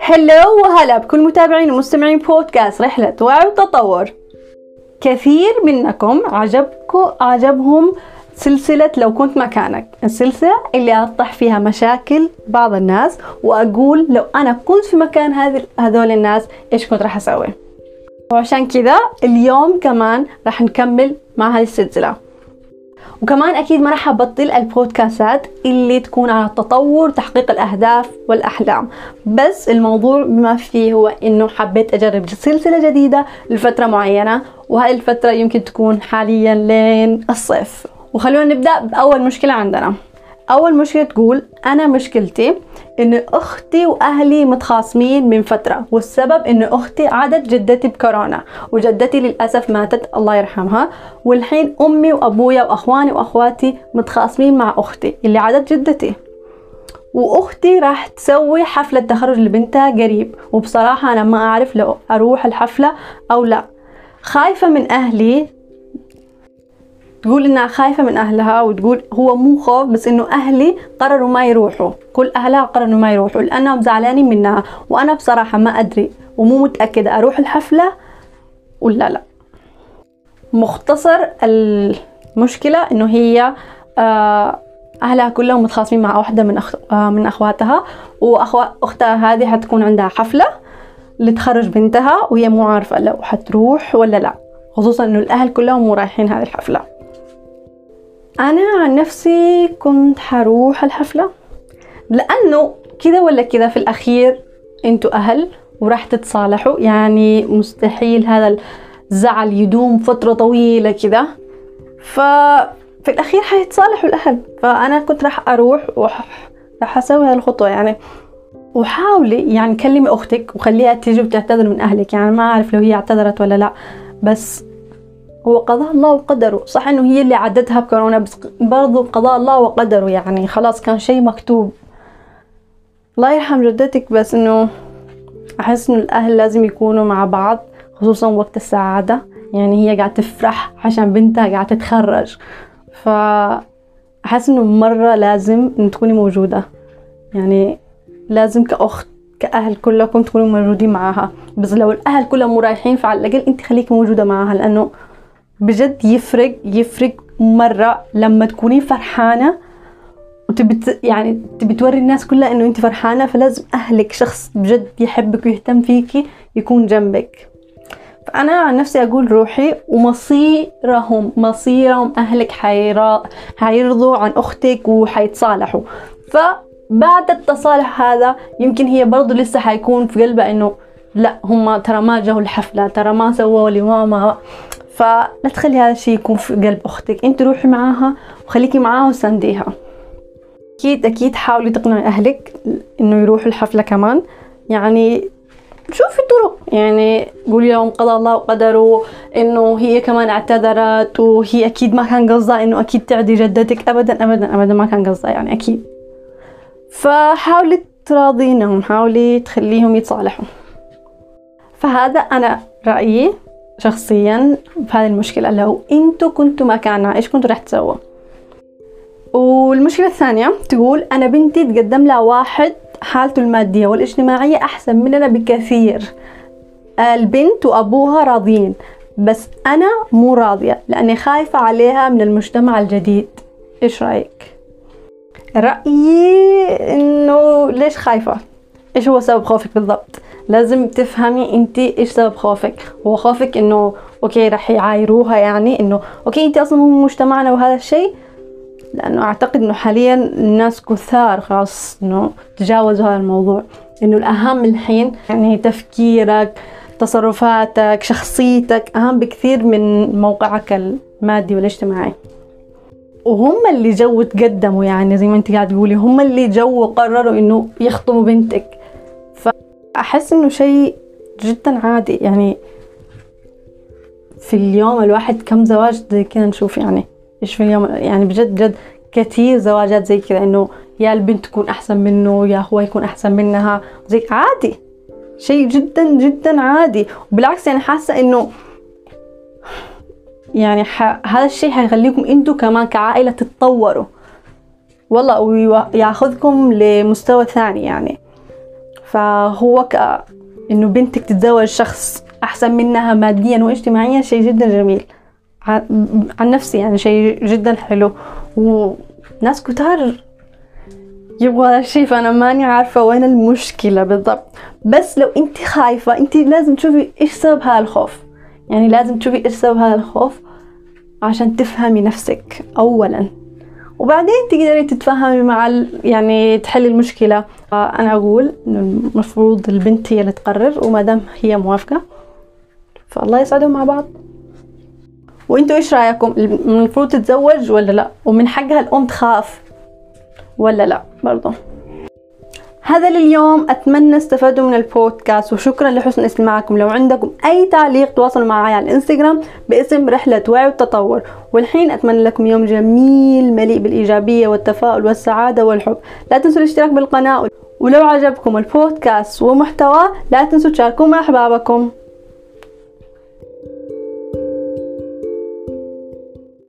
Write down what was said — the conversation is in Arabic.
هلو وهلا بكل متابعين ومستمعين بودكاست رحلة وعي وتطور كثير منكم عجبكم عجبهم سلسلة لو كنت مكانك. السلسلة اللي أطرح فيها مشاكل بعض الناس وأقول لو أنا كنت في مكان هذه هذول الناس إيش كنت راح أسوي؟ وعشان كذا اليوم كمان راح نكمل مع هذه السلسلة. وكمان أكيد ما راح أبطل البودكاستات اللي تكون على التطور تحقيق الأهداف والأحلام. بس الموضوع ما فيه هو إنه حبيت أجرب سلسلة جديدة لفترة معينة وهذه الفترة يمكن تكون حاليا لين الصيف. وخلونا نبدأ بأول مشكلة عندنا. أول مشكلة تقول أنا مشكلتي إن أختي وأهلي متخاصمين من فترة والسبب إن أختي عادت جدتي بكورونا وجدتي للأسف ماتت الله يرحمها. والحين أمي وأبويا وأخواني وأخواتي متخاصمين مع أختي اللي عادت جدتي. وأختي راح تسوي حفلة تخرج لبنتها قريب وبصراحة أنا ما أعرف لو أروح الحفلة أو لا. خايفة من أهلي تقول إنها خايفة من أهلها وتقول هو مو خوف بس إنه أهلي قرروا ما يروحوا. كل أهلها قرروا ما يروحوا. لأنهم زعلانين منها. وأنا بصراحة ما أدري ومو متأكدة أروح الحفلة ولا لا. مختصر المشكلة إنه هي آه أهلها كلهم متخاصمين مع واحدة من أخ... آه من أخواتها. واختها هذه حتكون عندها حفلة لتخرج بنتها وهي مو عارفة لو حتروح ولا لا. خصوصا إنه الأهل كلهم مو رايحين هذه الحفلة. أنا عن نفسي كنت حروح الحفلة لأنه كذا ولا كذا في الأخير أنتوا أهل وراح تتصالحوا يعني مستحيل هذا الزعل يدوم فترة طويلة كذا ففي الأخير حيتصالحوا الأهل فأنا كنت راح أروح وراح أسوي هالخطوة يعني. وحاولي يعني كلمي أختك وخليها تيجي وتعتذر من أهلك يعني ما أعرف لو هي اعتذرت ولا لأ بس هو قضاء الله وقدره. صح إنه هي اللي عدتها بكورونا بس برضو قضاء الله وقدره يعني. خلاص كان شيء مكتوب. الله يرحم جدتك بس إنه أحس إنه الأهل لازم يكونوا مع بعض خصوصا وقت السعادة. يعني هي قاعدة تفرح عشان بنتها قاعدة تتخرج. فأحس إنه مرة لازم إن تكوني موجودة. يعني لازم كأخت كأهل كلكم تكونوا موجودين معاها. بس لو الأهل كلهم رايحين فعلى الأقل أنت خليكي موجودة معاها لأنه بجد يفرق يفرق مرة لما تكوني فرحانة وتبي يعني تبي توري الناس كلها إنه انت فرحانة فلازم أهلك شخص بجد يحبك ويهتم فيكي يكون جنبك. فأنا عن نفسي أقول روحي ومصيرهم مصيرهم أهلك حيرا حيرضوا عن أختك وحيتصالحوا. فبعد التصالح هذا يمكن هي برضو لسه حيكون في قلبها إنه لا هم ترى ما جوا الحفلة ترى ما سووا لي ماما فلا تخلي هذا الشيء يكون في قلب أختك. أنت روحي معاها وخليكي معاها وسانديها. أكيد أكيد حاولي تقنعي أهلك إنه يروحوا الحفلة كمان. يعني شوفي طرق يعني قولي لهم قضى الله وقدره إنه هي كمان اعتذرت وهي أكيد ما كان قصدها إنه أكيد تعدي جدتك. ابدا ابدا ابدا ما كان قصدها يعني أكيد. فحاولي تراضينهم حاولي تخليهم يتصالحوا. فهذا أنا رأيي. شخصيا بهذه المشكلة لو أنتوا كنتوا مكانها إيش كنتوا راح تسووا والمشكلة الثانية تقول أنا بنتي تقدم لها واحد حالته المادية والاجتماعية أحسن مننا بكثير البنت وأبوها راضيين بس أنا مو راضية لأني خايفة عليها من المجتمع الجديد إيش رأيك؟ رأيي إنه ليش خايفة؟ إيش هو سبب خوفك بالضبط؟ لازم تفهمي انت إيش سبب خوفك. هو خوفك إنه أوكي راح يعايروها يعني إنه okay انت أصلا مو مجتمعنا وهذا الشيء. لأنه أعتقد إنه حاليا الناس كثار خلاص إنه تجاوزوا هذا الموضوع. إنه الأهم الحين يعني تفكيرك تصرفاتك شخصيتك أهم بكثير من موقعك المادي والاجتماعي. وهم اللي جو تقدموا يعني زي ما أنت قاعد تقولي هم اللي جو قرروا إنه يخطبوا بنتك. فأحس إنه شيء جدا عادي. يعني في اليوم الواحد كم زواج زي كذا نشوف يعني. إيش في اليوم؟ يعني بجد بجد كثير زواجات زي كذا. إنه يا البنت تكون أحسن منه يا هو يكون أحسن منها. زي عادي. شيء جدا جدا عادي. وبالعكس يعني حاسة إنه يعني ح... هذا الشيء حيخليكم إنتوا كمان كعائلة تتطوروا. والله وياخذكم لمستوى ثاني يعني. فهو ك إنه بنتك تتزوج شخص أحسن منها ماديا واجتماعيا شيء جدا جميل. عن نفسي يعني شيء جدا حلو. وناس كتار يبغى هذا الشيء فأنا ماني عارفة وين المشكلة بالضبط. بس لو أنت خايفة أنت لازم تشوفي إيش سبب هذا الخوف. يعني لازم تشوفي إيش سبب هذا الخوف عشان تفهمي نفسك اولا. وبعدين تقدري تتفهمي مع يعني تحلي المشكلة. أنا أقول إنه المفروض البنت هي اللي تقرر وما دام هي موافقة فالله يسعدهم مع بعض. وإنتوا إيش رأيكم؟ المفروض تتزوج ولا لا؟ ومن حقها الأم تخاف ولا لا؟ برضو. هذا لليوم أتمنى استفادوا من البودكاست وشكرا لحسن استماعكم. لو عندكم أي تعليق تواصلوا معي على الإنستغرام باسم رحلة وعي والتطور. والحين أتمنى لكم يوم جميل مليء بالإيجابية والتفاؤل والسعادة والحب. لا تنسوا الاشتراك بالقناة ولو عجبكم البودكاست ومحتواه لا تنسوا تشاركوه مع أحبابكم.